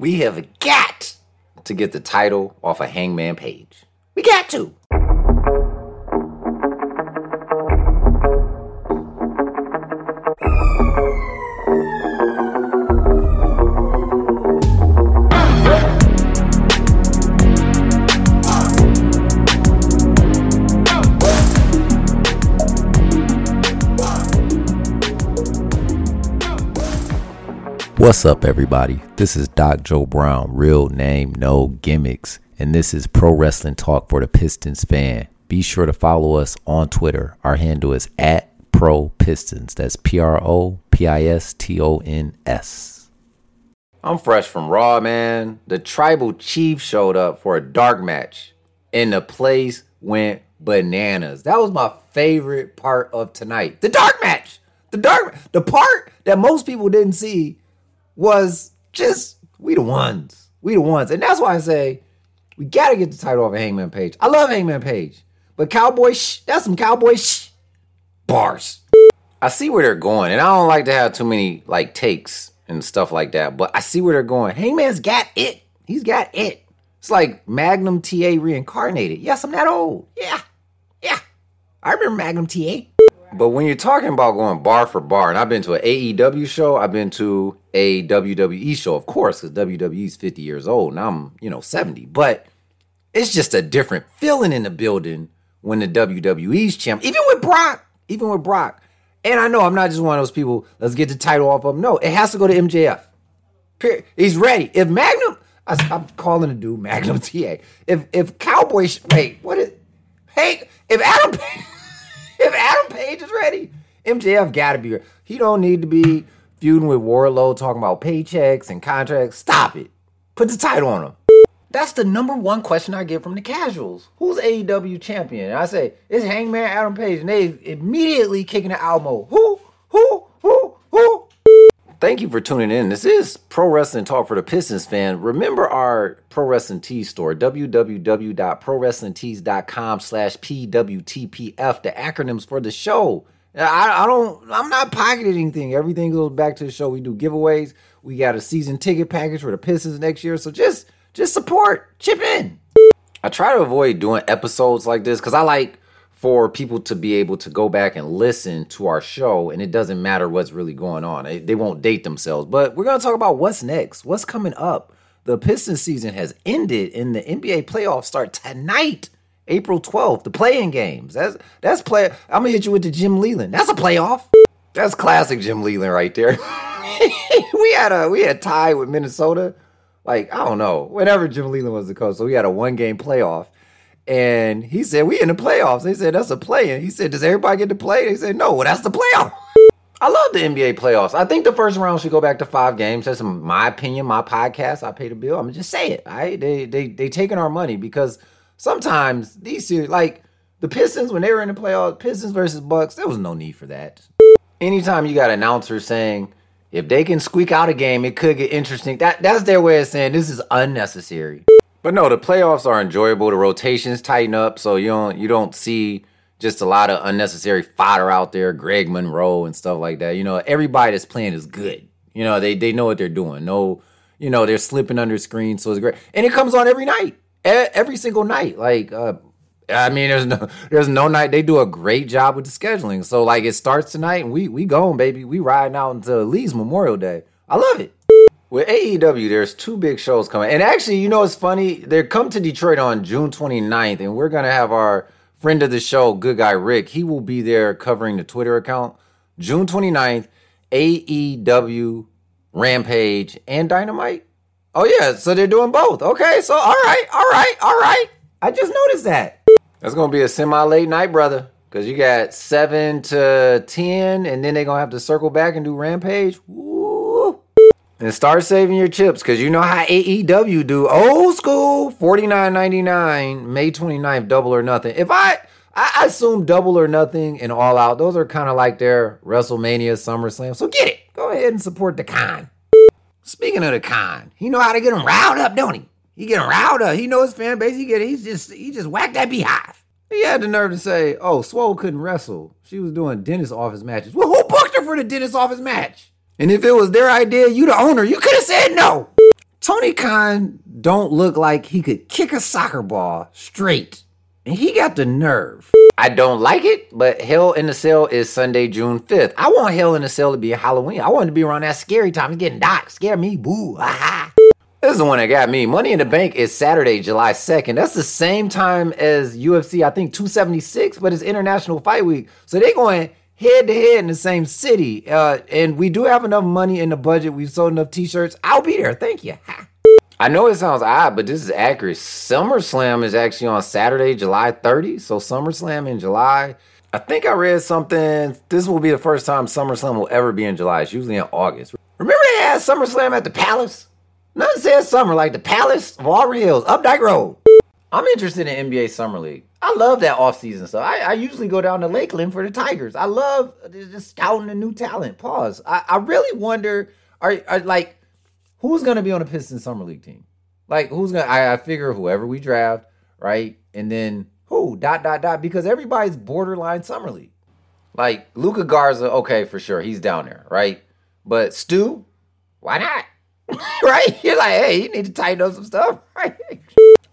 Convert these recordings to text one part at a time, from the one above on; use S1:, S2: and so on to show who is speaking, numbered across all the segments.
S1: We have got to get the title off a of Hangman Page. We got to. What's up, everybody? This is Doc Joe Brown, real name, no gimmicks, and this is Pro Wrestling Talk for the Pistons fan. Be sure to follow us on Twitter. Our handle is at Pro Pistons. That's P R O P I S T O N S. I'm fresh from Raw, man. The Tribal Chief showed up for a dark match, and the place went bananas. That was my favorite part of tonight. The dark match. The dark, the part that most people didn't see was just we the ones. We the ones. And that's why I say we gotta get the title off of Hangman Page. I love Hangman Page. But cowboy shh, that's some cowboy shh bars. I see where they're going, and I don't like to have too many like takes and stuff like that, but I see where they're going. Hangman's got it. He's got it. It's like Magnum TA reincarnated. Yes, I'm that old. Yeah. Yeah. I remember Magnum TA. But when you're talking about going bar for bar, and I've been to an AEW show, I've been to a WWE show, of course, because WWE's 50 years old and I'm, you know, 70. But it's just a different feeling in the building when the WWE's champ, even with Brock, even with Brock. And I know I'm not just one of those people, let's get the title off of him. No, it has to go to MJF. He's ready. If Magnum, I, am calling the dude Magnum TA. If if Cowboy, wait, what is, hey, if Adam, if Adam Page is ready, MJF got to be. Ready. He don't need to be feuding with Wardlow, talking about paychecks and contracts. Stop it. Put the title on him. That's the number one question I get from the casuals. Who's AEW champion? And I say, it's Hangman Adam Page. And they immediately kicking the Almo. Who? Thank you for tuning in. This is Pro Wrestling Talk for the Pistons fan. Remember our Pro Wrestling Tees store, www.prowrestlingtees.com slash PWTPF, the acronyms for the show. I, I don't. I'm not pocketing anything. Everything goes back to the show. We do giveaways. We got a season ticket package for the Pistons next year. So just just support, chip in. I try to avoid doing episodes like this because I like for people to be able to go back and listen to our show, and it doesn't matter what's really going on. They, won't date themselves. But we're gonna talk about what's next, what's coming up. The Pistons season has ended, and the NBA playoffs start tonight. April 12th, the playing games. That's that's play. I'm gonna hit you with the Jim Leyland. That's a playoff. That's classic Jim Leyland right there. we had a we had a tie with Minnesota. Like I don't know, whenever Jim Leyland was the coach, so we had a one game playoff. And he said, We in the playoffs. They said, That's a play. And he said, Does everybody get to play? They said, No, well, that's the playoff. I love the NBA playoffs. I think the first round should go back to five games. That's my opinion, my podcast. I pay the bill. I'm just say it. I they they they taking our money because sometimes these series, like the Pistons, when they were in the playoffs, Pistons versus Bucks, there was no need for that. Anytime you got announcers saying if they can squeak out a game, it could get interesting. That that's their way of saying this is unnecessary. But no, the playoffs are enjoyable. The rotations tighten up, so you don't you don't see just a lot of unnecessary fodder out there, Greg Monroe and stuff like that. You know, everybody that's playing is good. You know, they they know what they're doing. No, you know, they're slipping under screen, so it's great. And it comes on every night every single night. Like, uh, I mean, there's no there's no night they do a great job with the scheduling. So like, it starts tonight and we we going, baby. We riding out until Lee's Memorial Day. I love it. With AEW, there's two big shows coming. And actually, you know, it's funny. They're come to Detroit on June 29th, and we're gonna have our friend of the show, Good Guy Rick. He will be there covering the Twitter account. June 29th, AEW, Rampage, and Dynamite. Oh yeah, so they're doing both. Okay, so all right, all right, all right. I just noticed that. That's gonna be a semi late night, brother. Cause you got seven to ten, and then they're gonna have to circle back and do Rampage. And start saving your chips, cause you know how AEW do. Old school, forty nine ninety nine, May 29th, double or nothing. If I I assume double or nothing and all out, those are kind of like their WrestleMania, SummerSlam. So get it. Go ahead and support the con. Speaking of the con, he know how to get him riled up, don't he? He get him riled up. He know his fan base. He get he's just he just whacked that beehive. He had the nerve to say, "Oh, Swole couldn't wrestle. She was doing dentist office matches." Well, who booked her for the dentist office match? And if it was their idea, you the owner, you could have said no. Tony Khan don't look like he could kick a soccer ball straight. And he got the nerve. I don't like it, but Hell in the Cell is Sunday, June 5th. I want Hell in the Cell to be Halloween. I want to be around that scary time. It's getting dark. Scare me. Boo. This is the one that got me. Money in the Bank is Saturday, July 2nd. That's the same time as UFC, I think 276, but it's International Fight Week. So they're going head to head in the same city. Uh, and we do have enough money in the budget. We've sold enough t-shirts. I'll be there. Thank you. I know it sounds odd, but this is accurate. SummerSlam is actually on Saturday, July 30. So SummerSlam in July. I think I read something. This will be the first time SummerSlam will ever be in July. It's usually in August. Remember they had SummerSlam at the Palace? Nothing says summer like the Palace of Auburn Hills, Updike Road. I'm interested in NBA Summer League. I love that offseason stuff. I, I, usually go down to Lakeland for the Tigers. I love just scouting the new talent. Pause. I, I really wonder, are, are like, who's to be on the Pistons Summer League team? Like, who's to, I I figure whoever we draft, right? And then who, dot, dot, dot, because everybody's borderline Summer League. Like, Luka Garza, okay, for sure. He's down there, right? But Stu, why not? right? You're like, hey, you need to tighten up some stuff, right?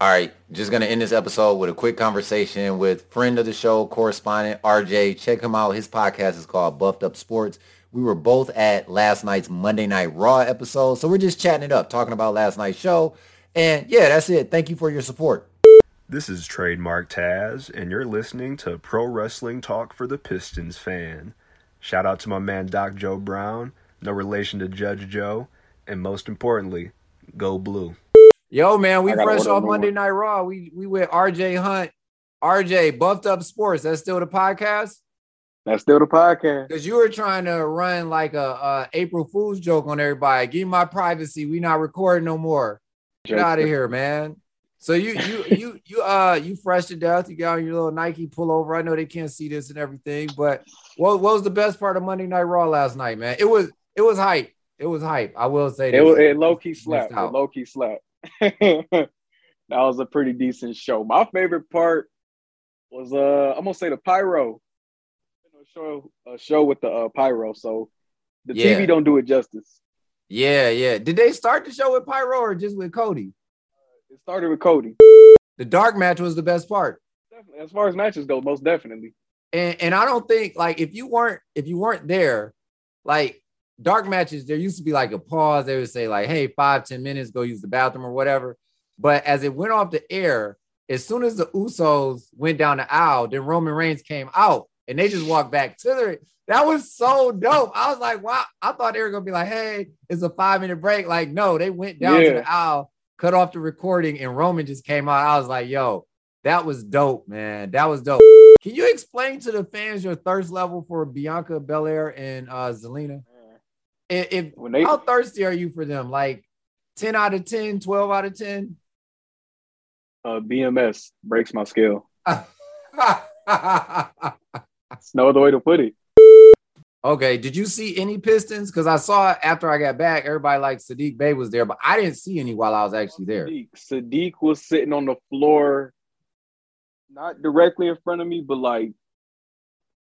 S1: All right, just gonna end this episode with a quick conversation with friend of the show, correspondent RJ. Check him out. His podcast is called Buffed Up Sports. We were both at last night's Monday Night Raw episode, so we're just chatting it up, talking about last night's show. And yeah, that's it. Thank you for your support.
S2: This is Trademark Taz, and you're listening to Pro Wrestling Talk for the Pistons fan. Shout out to my man Doc Joe Brown, no relation to Judge Joe, and most importantly, go blue.
S1: Yo, man, we fresh off Monday Night Raw. We we with RJ Hunt. RJ, Buffed Up Sports. That's still the podcast?
S3: That's still the podcast.
S1: Because you were trying to run like a, a, April Fool's joke on everybody. Give me my privacy. We not recording no more. Get out of here, man. So you you you you uh you fresh to death. You got on your little Nike pullover. I know they can't see this and everything, but what, what was the best part of Monday Night Raw last night, man? It was it was hype. It was hype. I will say
S3: it was it low key slap. Low key slap. that was a pretty decent show. My favorite part was uh I'm gonna say the pyro. A show a show with the uh, pyro. So the yeah. TV don't do it justice.
S1: Yeah, yeah. Did they start the show with pyro or just with Cody?
S3: Uh, it started with Cody.
S1: The dark match was the best part.
S3: Definitely. As far as matches go, most definitely.
S1: And and I don't think like if you weren't if you weren't there, like dark matches, there used to be like a pause. They would say, like, hey, five, ten minutes, go use the bathroom or whatever. But as it went off the air, as soon as the Usos went down the aisle, then Roman Reigns came out and they just walked back to the that was so dope. I was like, wow, I thought they were gonna be like, hey, it's a five minute break. Like, no, they went down yeah. to the aisle, cut off the recording, and Roman just came out. I was like, yo, that was dope, man. That was dope. Can you explain to the fans your thirst level for Bianca Belair and uh Zelina? If, if they, how thirsty are you for them? Like 10 out of 10, 12 out of 10?
S3: Uh, BMS breaks my scale. It's no other way to put it.
S1: Okay. Did you see any Pistons? Because I saw after I got back, everybody like Saddiq Bey was there, but I didn't see any while I was actually there.
S3: Sadiq, Saddiq was sitting on the floor, not directly in front of me, but like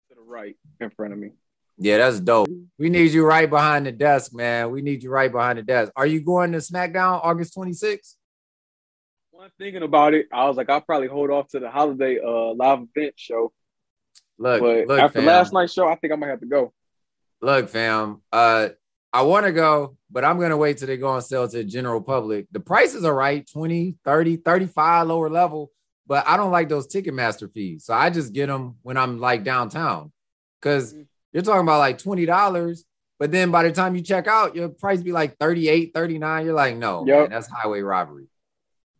S3: to the right in front of me.
S1: Yeah, that's dope. We need you right behind the desk, man. We need you right behind the desk. Are you going to SmackDown August 26th?
S3: One thinking about it, I was like, I'll probably hold off to the holiday uh live event show. Look, but look, after fam. last night's show, I think I might have to go.
S1: Look, fam. Uh I want to go, but I'm gonna wait till they go on sale to the general public. The prices are right 20, 30, 35 lower level, but I don't like those Ticketmaster fees. So I just get them when I'm like downtown. because mm-hmm you're talking about like $20, but then by the time you check out, your price be like 38, 39. You're like, no, yep. man, that's highway robbery.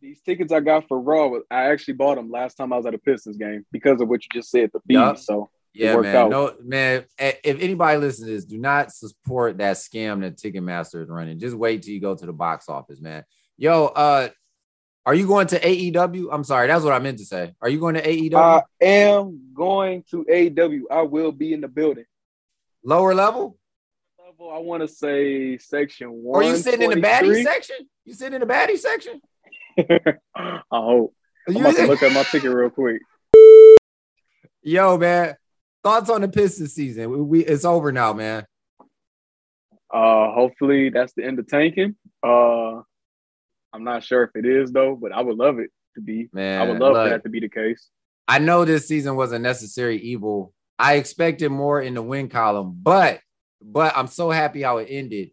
S3: These tickets I got for Raw, I actually bought them last time I was at a Pistons game because of what you just said, the fees. Yep. So
S1: yeah, man. Out. No, man. If anybody listens to this, do not support that scam that Ticketmaster is running. Just wait till you go to the box office, man. Yo, uh, are you going to AEW? I'm sorry, that's what I meant to say. Are you going to AEW?
S3: I am going to AEW. I will be in the building.
S1: Lower level?
S3: Level, I want to say section one.
S1: Are you sitting in the baddie section? You sitting in the baddie section?
S3: I hope. I'm about to look at my ticket real quick.
S1: Yo, man. Thoughts on the Pistons season? We, we it's over now, man.
S3: Uh, hopefully that's the end of tanking. Uh, I'm not sure if it is though, but I would love it to be. Man, I would love look, for that to be the case.
S1: I know this season was a necessary evil. I expected more in the win column, but but I'm so happy how it ended.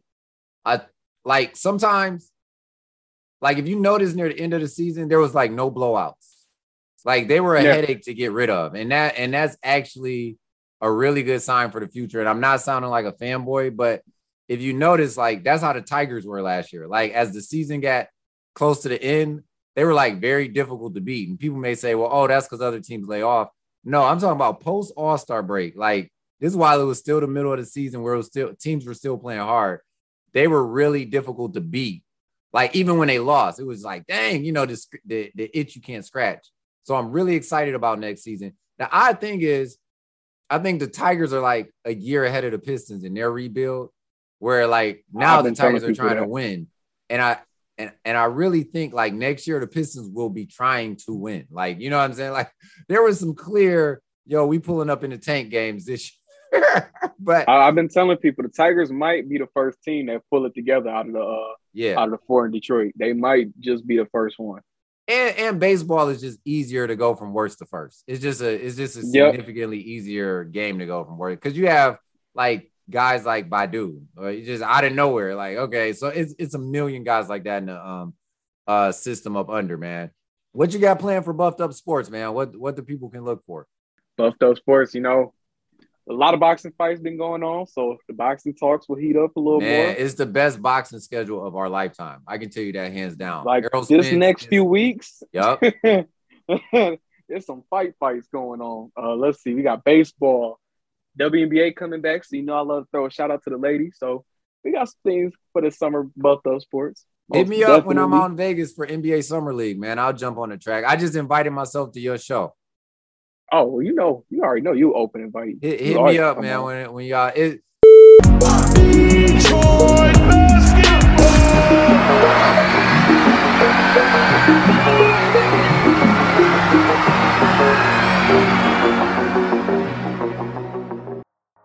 S1: I like sometimes, like if you notice near the end of the season, there was like no blowouts. Like they were a yeah. headache to get rid of, and that and that's actually a really good sign for the future. And I'm not sounding like a fanboy, but if you notice, like that's how the Tigers were last year. Like as the season got close to the end, they were like very difficult to beat. And people may say, well, oh, that's because other teams lay off. No, I'm talking about post All Star break. Like this is while it was still the middle of the season where it was still teams were still playing hard. They were really difficult to beat. Like even when they lost, it was like, dang, you know, the, the, the itch you can't scratch. So I'm really excited about next season. The odd thing is, I think the Tigers are like a year ahead of the Pistons in their rebuild, where like now the Tigers are trying to win. And I and and I really think like next year the Pistons will be trying to win. Like, you know what I'm saying? Like there was some clear, yo, we pulling up in the tank games this year. but
S3: I've been telling people the Tigers might be the first team that pull it together out of the uh, yeah out of the four in Detroit. They might just be the first one.
S1: And and baseball is just easier to go from worst to first. It's just a it's just a significantly yep. easier game to go from worst because you have like guys like Baddoo, or just out of nowhere. Like, okay, so it's it's a million guys like that in the um uh system up under, man. What you got planned for Buffed Up Sports, man? What what the people can look for?
S3: Buffed Up Sports, you know, a lot of boxing fights been going on, so the boxing talks will heat up a little man, more.
S1: It's the best boxing schedule of our lifetime. I can tell you that hands down.
S3: Like Errol this Spence next is, few weeks.
S1: Yep.
S3: There's some fight fights going on. Uh, let's see. We got baseball, WNBA coming back, so you know I love to throw a shout out to the ladies. So we got some things for the summer both those sports.
S1: Hit me definitely. up when I'm out in Vegas for NBA Summer League, man. I'll jump on the track. I just invited myself to your show.
S3: Oh, well, you know, you already know you open invite.
S1: Hit, hit me up, man, on. when when y'all it. Detroit basketball.